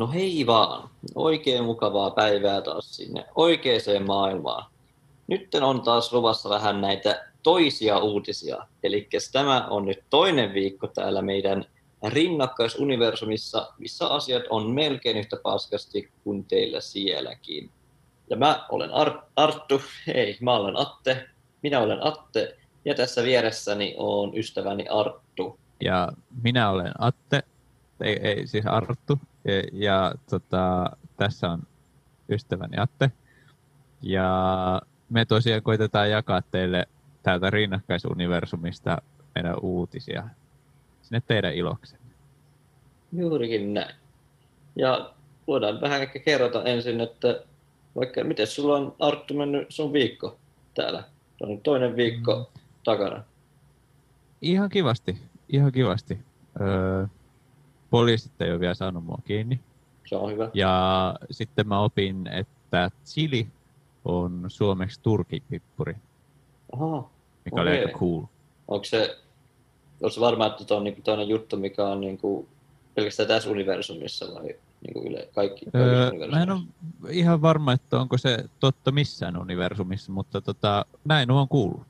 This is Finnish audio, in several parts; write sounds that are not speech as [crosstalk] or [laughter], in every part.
No hei vaan, oikein mukavaa päivää taas sinne oikeaan maailmaan. Nyt on taas luvassa vähän näitä toisia uutisia. Eli tämä on nyt toinen viikko täällä meidän rinnakkaisuniversumissa, missä asiat on melkein yhtä paskasti kuin teillä sielläkin. Ja mä olen Ar- Arttu, hei, mä olen Atte, minä olen Atte, ja tässä vieressäni on ystäväni Arttu. Ja minä olen Atte, ei, ei siis Arttu, ja, ja tota, tässä on ystäväni Atte. Ja me tosiaan koitetaan jakaa teille täältä rinnakkaisuniversumista meidän uutisia sinne teidän iloksenne. Juurikin näin. Ja voidaan vähän ehkä kerrota ensin, että vaikka miten sulla on Arttu mennyt sun viikko täällä? On toinen viikko mm. takana. Ihan kivasti, ihan kivasti. Öö, poliisit ei ole vielä saanut mua kiinni. Se on hyvä. Ja sitten mä opin, että chili on suomeksi turkipippuri. Aha, mikä okay. oli aika cool. Onko se, onko se varma, että tuo on niinku toinen juttu, mikä on niinku pelkästään tässä universumissa vai niinku yle, kaikki öö, Mä en ole ihan varma, että onko se totta missään universumissa, mutta tota, näin on kuullut.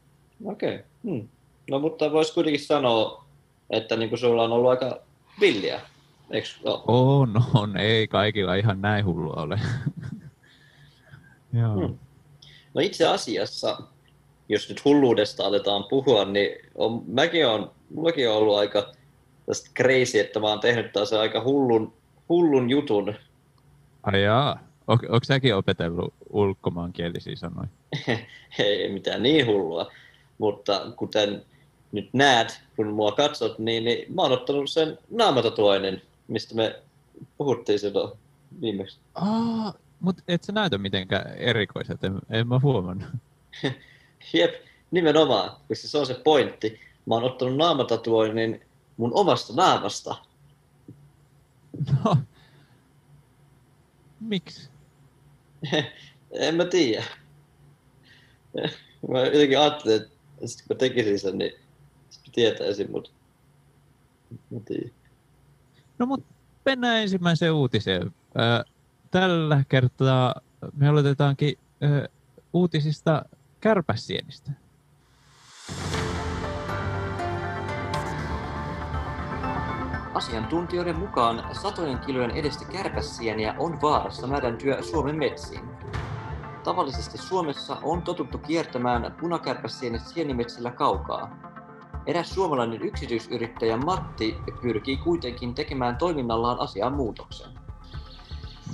Okei. Okay. Hmm. No mutta voisi kuitenkin sanoa, että niinku sulla on ollut aika villiä, eikö ole? On, on. Ei kaikilla ihan näin hullua ole. Joo. Hmm. No itse asiassa jos nyt hulluudesta aletaan puhua, niin on, mäkin on, mullakin on ollut aika tästä crazy, että mä oon tehnyt taas aika hullun, hullun jutun. Ai jaa. Onko säkin opetellut ulkomaankielisiä sanoja? [laughs] Ei mitään niin hullua, mutta kuten nyt näet, kun mua katsot, niin, niin mä oon ottanut sen naamatatuoinnin, mistä me puhuttiin silloin viimeksi. Ah, mutta et sä näytä mitenkään erikoiset, en, en mä huomannut. [laughs] Jep, nimenomaan, koska se on se pointti. Mä oon ottanut naamatatuoinnin mun omasta naamasta. No, miksi? [laughs] en mä tiedä. [laughs] Mä jotenkin ajattelin, että kun mä tekisin sen, niin tietäisin, mutta. No mut mennään ensimmäiseen uutiseen. Tällä kertaa me aloitetaankin uutisista kärpäsienistä. Asiantuntijoiden mukaan satojen kilojen edestä kärpäsieniä on vaarassa mädäntyä Suomen metsiin. Tavallisesti Suomessa on totuttu kiertämään punakärpäsienet sienimetsillä kaukaa. Eräs suomalainen yksityisyrittäjä Matti pyrkii kuitenkin tekemään toiminnallaan asiaan muutoksen.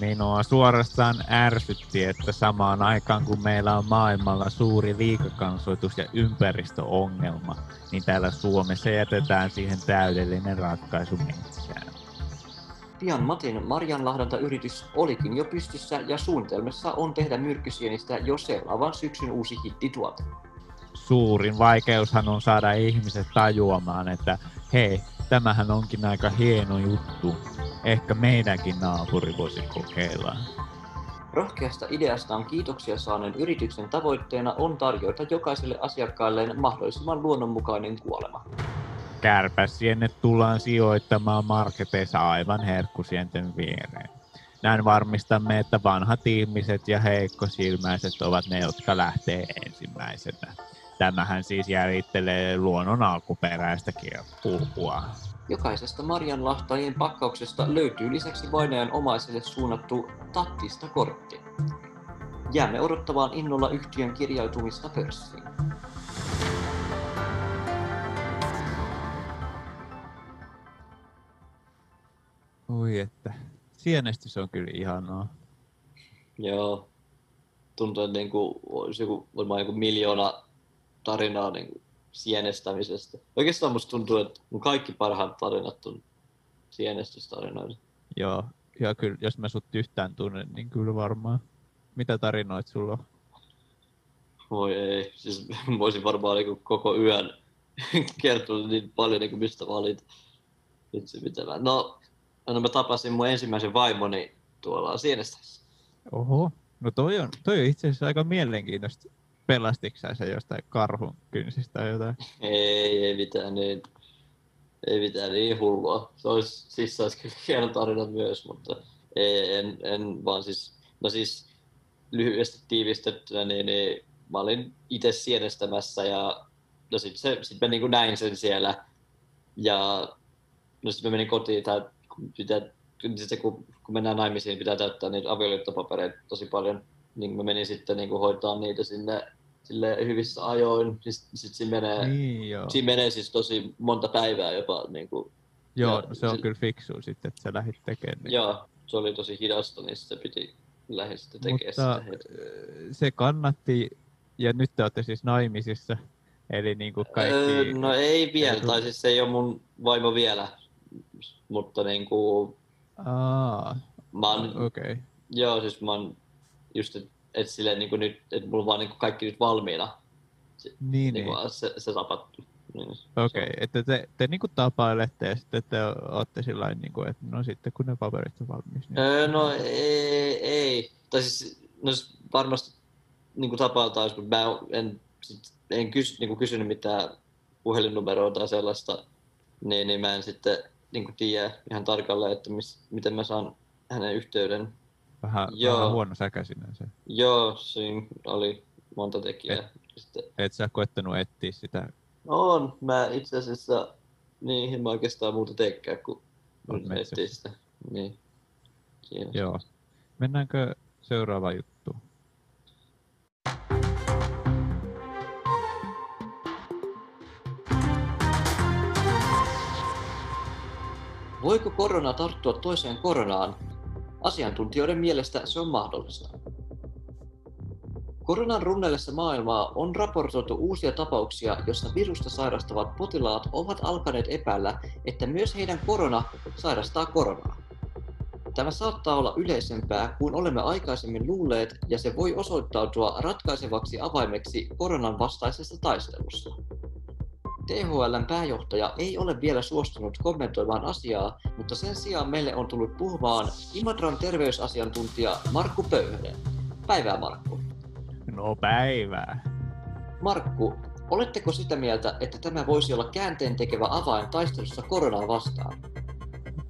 Minua suorastaan ärsytti, että samaan aikaan kun meillä on maailmalla suuri liikakansoitus ja ympäristöongelma, niin täällä Suomessa jätetään siihen täydellinen ratkaisu metsään. Pian Matin marjanlahdantayritys olikin jo pystyssä ja suunnitelmassa on tehdä myrkkysienistä jo seuraavan syksyn uusi hittituote. Suurin vaikeushan on saada ihmiset tajuamaan, että hei, tämähän onkin aika hieno juttu. Ehkä meidänkin naapuri voisi kokeilla. Rohkeasta ideastaan kiitoksia saaneen yrityksen tavoitteena on tarjota jokaiselle asiakkaalleen mahdollisimman luonnonmukainen kuolema. Kärpäsienet tullaan sijoittamaan marketeissa aivan herkkusienten viereen. Näin varmistamme, että vanhat ihmiset ja heikkosilmäiset ovat ne, jotka lähtee ensimmäisenä. Tämähän siis jäljittelee luonnon alkuperäistä kulkua. Jokaisesta marjanlahtajien pakkauksesta löytyy lisäksi vainajan omaiselle suunnattu tattista kortti. Jäämme odottamaan innolla yhtiön kirjautumista pörssiin. Oi että, sienestys on kyllä ihanaa. Joo, tuntuu, että niin kuin, olisi joku, varmaan joku miljoona tarinaa niin kuin sienestämisestä. Oikeastaan musta tuntuu, että mun kaikki parhaat tarinat on sienestystarinoita. Joo, ja kyllä, jos mä sut yhtään tunnen, niin kyllä varmaan. Mitä tarinoit sulla on? Voi ei, siis [laughs] voisin varmaan niin koko yön [laughs] kertoa niin paljon, niin kuin mistä valita. Itse mitä mä... No, no, mä tapasin mun ensimmäisen vaimoni tuolla Sienestässä. Oho, no toi on, toi on itse asiassa aika mielenkiintoista Pelastitko sä se jostain karhun kynsistä tai jotain? Ei, ei mitään niin, ei mitään niin hullua. Se olisi, siis se olisi kyllä hieno tarina myös, mutta En, en vaan siis, no siis lyhyesti tiivistettynä, niin, niin mä olin itse sienestämässä ja no sit, se, sit mä niin näin sen siellä ja no sitten mä menin kotiin, tai pitää, sitten kun, kun mennään naimisiin, pitää täyttää niitä avioliittopapereita tosi paljon, niin mä menin sitten niin hoitaa niitä sinne sille hyvissä ajoin. Siis, sit siinä, menee, niin, joo. siinä menee siis tosi monta päivää jopa. Niin kuin, joo, ja, se on se, kyllä fiksu sitten, että sä lähdit tekemään. Niin. Joo, se oli tosi hidasta, niin se piti lähteä sitten tekemään Mutta sitä. se kannatti, ja nyt te olette siis naimisissa, eli niin kuin kaikki... Öö, no ei vielä, tai siis se ei ole mun vaimo vielä, mutta niin kuin... Aa, mä oon, okay. Joo, siis mä oon just, et silleen niin kuin nyt, että mulla on vaan niin kuin kaikki nyt valmiina. Niin, niin. niin. Se, se tapahtuu. Niin, Okei, okay, että te, te niin kuin tapailette ja sitten te olette sillä niin kuin, että no sitten kun ne paperit on valmis. Niin... Öö, no ei, ei. Tai siis, no siis varmasti niin kuin tapailtaan, mutta mä en, sit, en kys, niin kuin kysynyt mitään puhelinnumeroa tai sellaista, niin, niin mä en sitten niin kuin tiedä ihan tarkalleen, että mis, miten mä saan hänen yhteyden. Vähän, Joo. vähän huono säkäinen se. Joo, siinä oli monta tekijää. Et, sitten... et sä koettanut etsiä sitä? No on. Mä itse asiassa, en mä oikeastaan muuta teekään kuin etsiä sitä. Niin. Siinä. Joo. Mennäänkö seuraavaan juttuun? Voiko korona tarttua toiseen koronaan? Asiantuntijoiden mielestä se on mahdollista. Koronan runnellessa maailmaa on raportoitu uusia tapauksia, joissa virusta sairastavat potilaat ovat alkaneet epäillä, että myös heidän korona sairastaa koronaa. Tämä saattaa olla yleisempää kuin olemme aikaisemmin luulleet ja se voi osoittautua ratkaisevaksi avaimeksi koronan vastaisessa taistelussa. THLn pääjohtaja ei ole vielä suostunut kommentoimaan asiaa, mutta sen sijaan meille on tullut puhumaan Imatran terveysasiantuntija Markku Pöyhönen. Päivää Markku. No päivää. Markku, oletteko sitä mieltä, että tämä voisi olla käänteen tekevä avain taistelussa koronaa vastaan?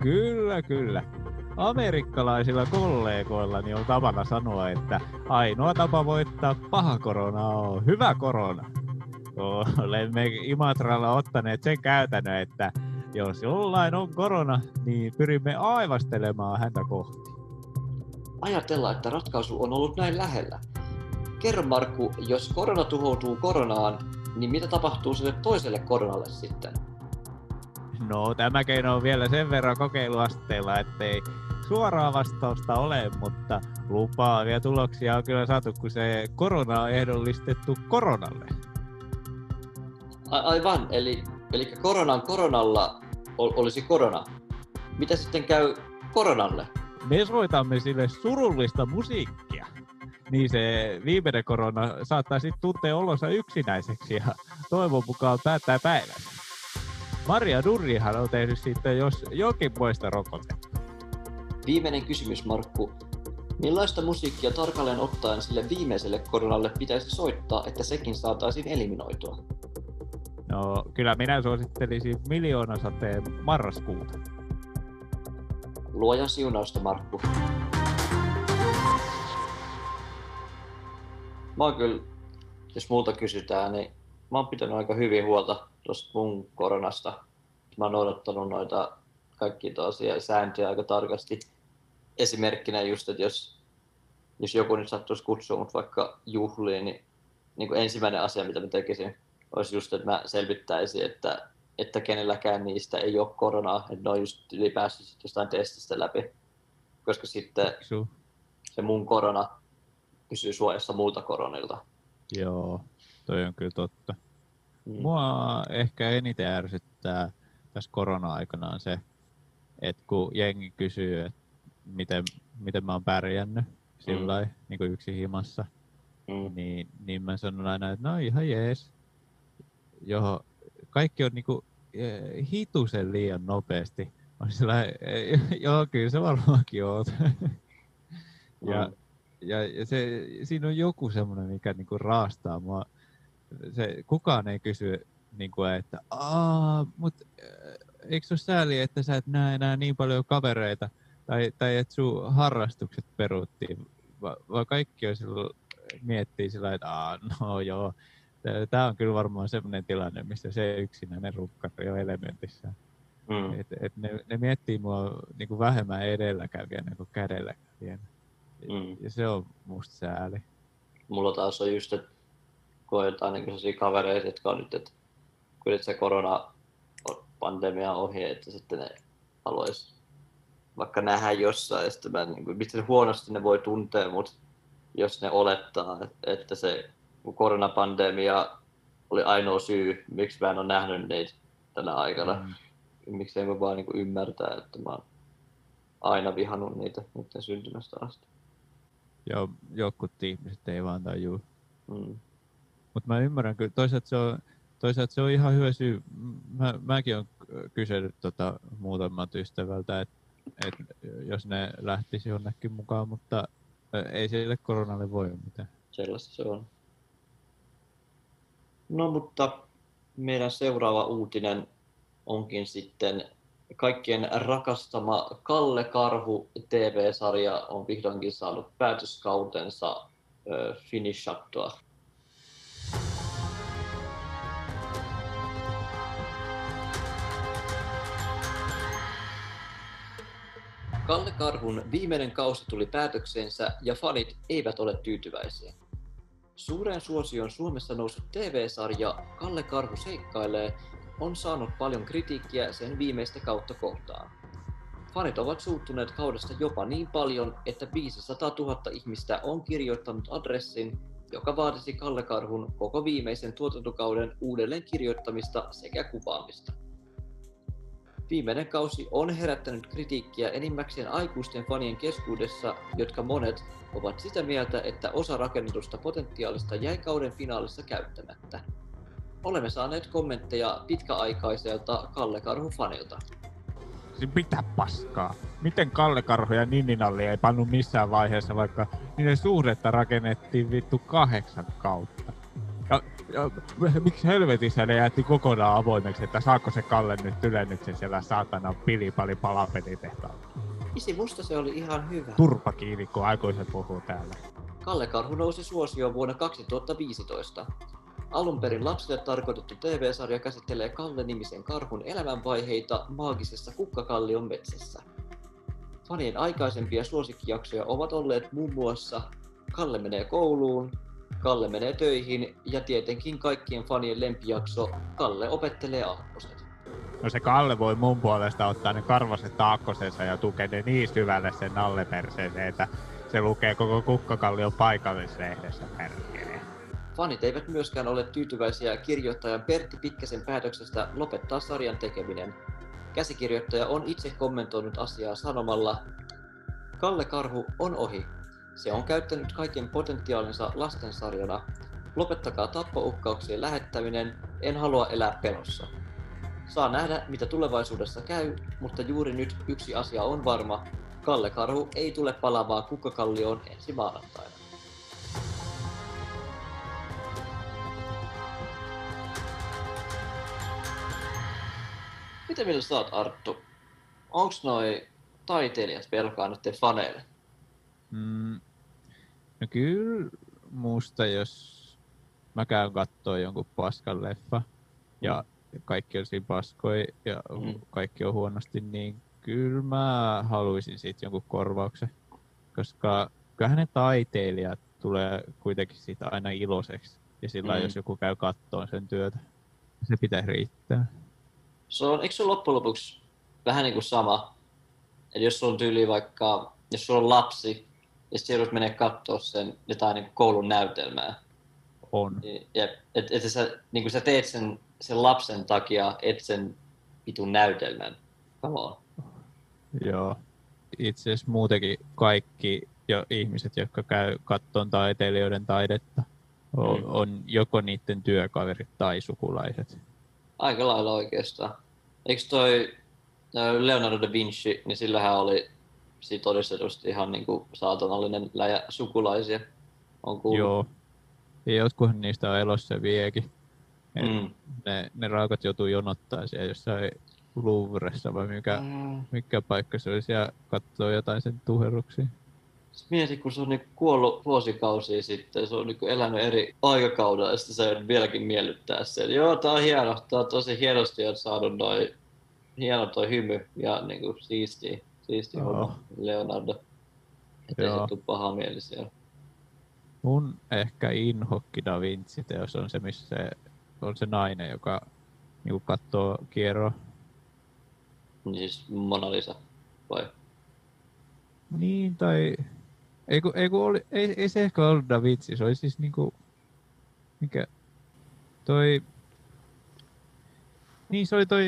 Kyllä, kyllä. Amerikkalaisilla kollegoillani on tapana sanoa, että ainoa tapa voittaa paha korona on hyvä korona olemme Imatralla ottaneet sen käytännön, että jos jollain on korona, niin pyrimme aivastelemaan häntä kohti. Ajatella, että ratkaisu on ollut näin lähellä. Kerro Markku, jos korona tuhoutuu koronaan, niin mitä tapahtuu sille toiselle koronalle sitten? No tämä keino on vielä sen verran kokeiluasteella, ettei suoraa vastausta ole, mutta lupaavia tuloksia on kyllä saatu, kun se korona on ehdollistettu koronalle. Aivan, eli, eli koronan koronalla ol, olisi korona. Mitä sitten käy koronalle? Me soitamme sille surullista musiikkia. Niin se viimeinen korona saattaa sitten tuntea olonsa yksinäiseksi ja toivon mukaan päättää päivän. Maria Durrihan on tehnyt sitten jos jokin poista rokotetta. Viimeinen kysymys, Markku. Millaista musiikkia tarkalleen ottaen sille viimeiselle koronalle pitäisi soittaa, että sekin saataisiin eliminoitua? No, kyllä minä suosittelisin miljoonasateen marraskuuta. Luojan siunausta, Markku. Mä oon kyllä, jos multa kysytään, niin mä oon pitänyt aika hyvin huolta tuosta mun koronasta. Mä oon odottanut noita kaikki tosiaan sääntöjä aika tarkasti. Esimerkkinä just, että jos, jos joku nyt sattuisi kutsua mut vaikka juhliin, niin, niin kuin ensimmäinen asia, mitä mä tekisin, olisi just, että mä selvittäisin, että, että kenelläkään niistä ei ole koronaa, että ne on just ylipäässyt jostain testistä läpi. Koska sitten Fiksu. se mun korona pysyy suojassa muulta koronilta. Joo, toi on kyllä totta. Mm. Mua ehkä eniten ärsyttää tässä korona-aikana on se, että kun jengi kysyy, että miten, miten mä oon pärjännyt sillä mm. niin kuin yksi himassa, mm. niin, niin mä sanon aina, että no ihan jees johon kaikki on niinku eh, hitusen liian nopeasti. On sillä, eh, [laughs] joo, kyllä se varmaankin oot. [laughs] ja, ja, ja se, siinä on joku semmoinen, mikä niinku raastaa mua. Se, kukaan ei kysy, niinku, että Aa, mut, eh, eikö ole sääli, että sä et näe enää niin paljon kavereita? Tai, tai että sun harrastukset peruttiin, vai, vai kaikki on silloin, miettii sillä että Aa, no joo, tämä on kyllä varmaan sellainen tilanne, missä se yksinäinen rukkari on elementissä. Mm. Et, et ne, ne miettii mua niin kuin vähemmän edelläkävijänä kuin kädelläkävijänä. Mm. Ja se on musta sääli. Mulla taas on just, että koetaan niin sellaisia kavereita, jotka on nyt, että kun nyt se korona pandemia ohi, että sitten ne haluaisi vaikka nähdä jossain, ja sitten mä, niin kuin, miten huonosti ne voi tuntea, mutta jos ne olettaa, että se koronapandemia oli ainoa syy, miksi mä en ole nähnyt niitä tänä aikana. Mm. Miksi en voi vaan niin ymmärtää, että mä oon aina vihannut niitä niiden syntymästä asti. Joo, jotkut ihmiset ei vaan tajua. Mm. Mutta mä ymmärrän kyllä, toisaalta se on, toisaalta se on ihan hyvä syy. Mä, mäkin olen kysellyt tota muutamat ystävältä, että et jos ne lähtisi jonnekin mukaan, mutta ei sille koronalle voi mitään. Sellaista se on. No mutta meidän seuraava uutinen onkin sitten kaikkien rakastama Kalle Karhu TV-sarja on vihdoinkin saanut päätöskautensa finishattua. Kalle Karhun viimeinen kausi tuli päätökseensä ja fanit eivät ole tyytyväisiä. Suureen suosioon Suomessa noussut TV-sarja Kalle Karhu seikkailee on saanut paljon kritiikkiä sen viimeistä kautta kohtaan. Fanit ovat suuttuneet kaudesta jopa niin paljon, että 500 000 ihmistä on kirjoittanut adressin, joka vaatisi Kalle Karhun koko viimeisen tuotantokauden uudelleen kirjoittamista sekä kuvaamista. Viimeinen kausi on herättänyt kritiikkiä enimmäkseen aikuisten fanien keskuudessa, jotka monet ovat sitä mieltä, että osa rakennetusta potentiaalista jäi kauden finaalissa käyttämättä. Olemme saaneet kommentteja pitkäaikaiselta Kalle Karhu fanilta. Mitä paskaa? Miten Kalle Karhu ja Ninninalli ei pannu missään vaiheessa, vaikka niiden suhdetta rakennettiin vittu kahdeksan kautta? Ja, ja miksi helvetissä ne jätti kokonaan avoimeksi, että saako se Kalle nyt ylennyksen siellä saatana pilipali palapelitehtaalla? Isi, musta se oli ihan hyvä. Turpa kiinni, kun aikuiset puhuu täällä. Kalle Karhu nousi suosioon vuonna 2015. Alun perin lapsille tarkoitettu TV-sarja käsittelee Kalle-nimisen karhun elämänvaiheita maagisessa Kukkakallion metsässä. Fanien aikaisempia suosikkijaksoja ovat olleet muun muassa Kalle menee kouluun, Kalle menee töihin ja tietenkin kaikkien fanien lempijakso Kalle opettelee aakkoset. No se Kalle voi mun puolesta ottaa ne karvaset aakkosensa ja tukea ne niin syvälle sen nalleperseeseen, että se lukee koko Kukkakallion paikallislehdessä perkele. Fanit eivät myöskään ole tyytyväisiä kirjoittajan Pertti Pikkäsen päätöksestä lopettaa sarjan tekeminen. Käsikirjoittaja on itse kommentoinut asiaa sanomalla, Kalle Karhu on ohi. Se on käyttänyt kaiken potentiaalinsa lastensarjana. Lopettakaa tappouhkauksien lähettäminen, en halua elää pelossa. Saa nähdä, mitä tulevaisuudessa käy, mutta juuri nyt yksi asia on varma. Kalle Karhu ei tule palaamaan kukkakallioon ensi maanantaina. Miten mieltä oot, Arttu? Onks noi taiteilijat velkaa nyt faneille? Mm, no kyllä musta, jos mä käyn kattoo jonkun paskan leffa ja kaikki on siinä paskoi ja mm. kaikki on huonosti, niin kyllä mä haluaisin siitä jonkun korvauksen. Koska kyllähän ne taiteilijat tulee kuitenkin siitä aina iloiseksi. Ja sillä mm. jos joku käy kattoon sen työtä, se pitää riittää. Se on, eikö se loppujen lopuksi vähän niin kuin sama? Eli jos sulla on tyyli vaikka, jos sulla on lapsi, ja sitten joudut menee katsoa sen jotain niin koulun näytelmää. On. Ja, et, et sä, niin kuin sä teet sen, sen lapsen takia, et sen vitun näytelmän. Come on. Joo. Itse asiassa muutenkin kaikki jo ihmiset, jotka käy kattoon taiteilijoiden taidetta, on, mm. on joko niiden työkaverit tai sukulaiset. Aika lailla oikeastaan. Eikö toi Leonardo da Vinci, niin sillähän oli siitä todistetusti ihan niin kuin saatanallinen läjä sukulaisia. On kuullut. Joo. Ja jotkuhan niistä on elossa viekin. Mm. Ne, ne raakot joutuu jonottaa siellä jossain Louvressa vai mikä, Mm. mikä paikka se olisi ja katsoo jotain sen tuherruksia. Mieti, kun se on niinku kuollut vuosikausia sitten, se on niinku elänyt eri aikakaudella, ja sitten se vieläkin miellyttää sen. Joo, tää on hieno, tää on tosi hienosti on saanut noin, hieno toi hymy ja niinku siisti, siisti Joo. Leonardo. Ettei Joo. se tuu paha mieli siellä. Mun ehkä inhokki Da Vinci-teos on se, missä se, on se nainen, joka niinku katsoo kierroa. Niin siis Mona Lisa, vai? Niin, tai... Ei, kun, ei, kun oli, ei, ei se ehkä ollut Da Vinci, se oli siis niinku... Mikä... Toi... Niin, se oli toi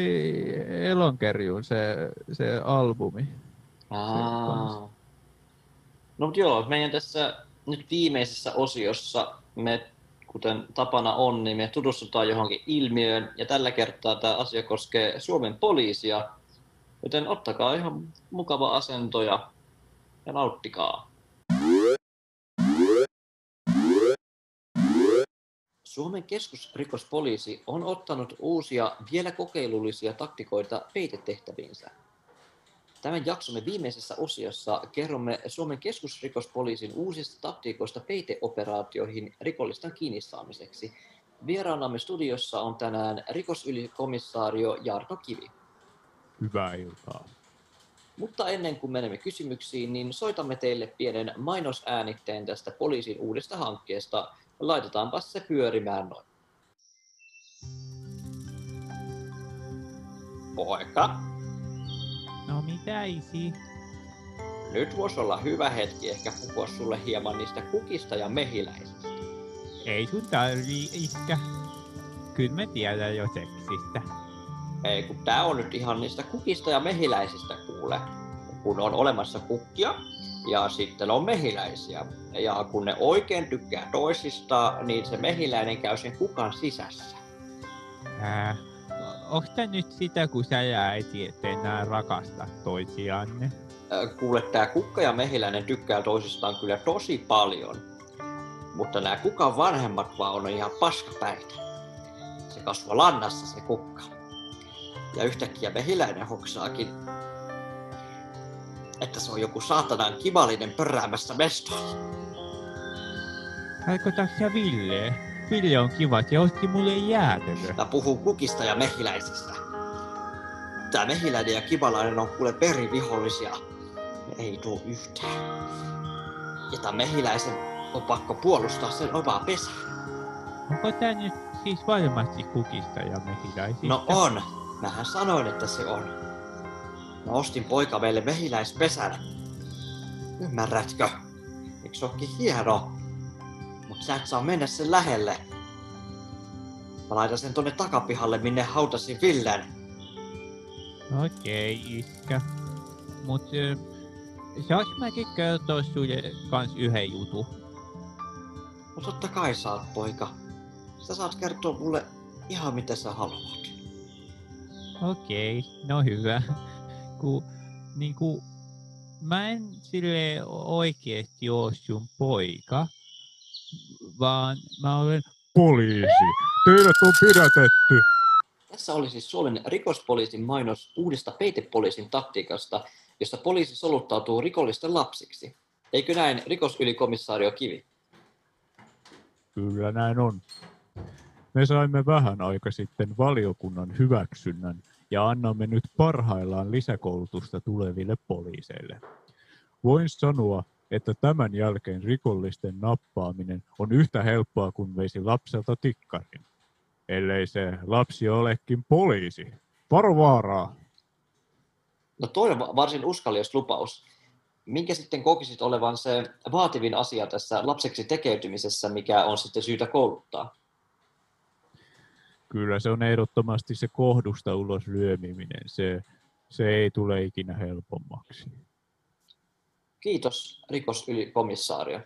Elonkerjun se, se albumi. No mut joo, meidän tässä nyt viimeisessä osiossa me, kuten tapana on, niin me tutustutaan johonkin ilmiöön, ja tällä kertaa tämä asia koskee Suomen poliisia, joten ottakaa ihan mukava asento ja, ja nauttikaa. Suomen keskusrikospoliisi on ottanut uusia, vielä kokeilullisia taktikoita peitetehtäviinsä. Tämän jaksomme viimeisessä osiossa kerromme Suomen keskusrikospoliisin uusista taktiikoista peiteoperaatioihin rikollisten kiinni saamiseksi. Vieraanamme studiossa on tänään rikosylikomissaario Jarno Kivi. Hyvää iltaa. Mutta ennen kuin menemme kysymyksiin, niin soitamme teille pienen mainosäänitteen tästä poliisin uudesta hankkeesta. Laitetaanpa se pyörimään noin. Poika, No mitä isi? nyt voisi olla hyvä hetki ehkä puhua sulle hieman niistä kukista ja mehiläisistä. Ei sun tarvii iskä. Kyllä me tiedän jo seksistä. Ei, kun tää on nyt ihan niistä kukista ja mehiläisistä kuule. Kun on olemassa kukkia ja sitten on mehiläisiä. Ja kun ne oikein tykkää toisistaan, niin se mehiläinen käy sen kukan sisässä. Ää, onks tää nyt sitä, kun sä ja äiti ette enää rakasta toisianne? Ö, Kuule, tää kukka ja mehiläinen tykkää toisistaan kyllä tosi paljon. Mutta nämä kukan vanhemmat vaan on ihan paskapäitä. Se kasvaa lannassa se kukka. Ja yhtäkkiä mehiläinen hoksaakin, että se on joku saatanan kivallinen pörräämässä mestolla. Tarkoitatko sä Ville? Ville on kiva, se osti mulle jäätelö. Mä puhun kukista ja mehiläisistä. Tää mehiläinen ja kivalainen on kuule perivihollisia. Ei tuu yhtään. Ja tää mehiläisen on pakko puolustaa sen omaa pesää. Onko tää nyt siis varmasti kukista ja mehiläisistä? No on. Mähän sanoin, että se on. Mä ostin poika meille mehiläispesän. Ymmärrätkö? Eikö se ookin hieno? Mut sä et saa mennä sen lähelle. Mä laitan sen tonne takapihalle, minne hautasin Villen. Okei, iskä. Mut ö, saanko mäkin kertoa sulle kans yhden jutun? No totta kai saat, poika. Sä saat kertoa mulle ihan mitä sä haluat. Okei, no hyvä. Ku, niinku, mä en sille oikeesti oo sun poika, vaan mä olen poliisi. Teidät on pidätetty. Tässä oli siis Suomen rikospoliisin mainos uudesta peitepoliisin taktiikasta, jossa poliisi soluttautuu rikollisten lapsiksi. Eikö näin rikosylikomissaario Kivi? Kyllä näin on. Me saimme vähän aika sitten valiokunnan hyväksynnän ja annamme nyt parhaillaan lisäkoulutusta tuleville poliiseille. Voin sanoa, että tämän jälkeen rikollisten nappaaminen on yhtä helppoa kuin veisi lapselta tikkarin. Ellei se lapsi olekin poliisi. Varo vaaraa! No toi on va- varsin uskallias lupaus. Minkä sitten kokisit olevan se vaativin asia tässä lapseksi tekeytymisessä, mikä on sitten syytä kouluttaa? Kyllä se on ehdottomasti se kohdusta ulos lyömiminen. Se, se ei tule ikinä helpommaksi. Kiitos rikosylikomissaario.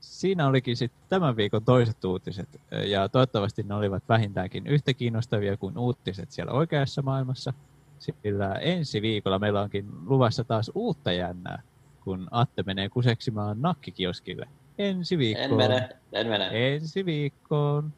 Siinä olikin sitten tämän viikon toiset uutiset, ja toivottavasti ne olivat vähintäänkin yhtä kiinnostavia kuin uutiset siellä oikeassa maailmassa, sillä ensi viikolla meillä onkin luvassa taas uutta jännää, kun Atte menee kuseksimaan nakkikioskille. Ensi viikkoon. En mene, en mene. Ensi viikkoon.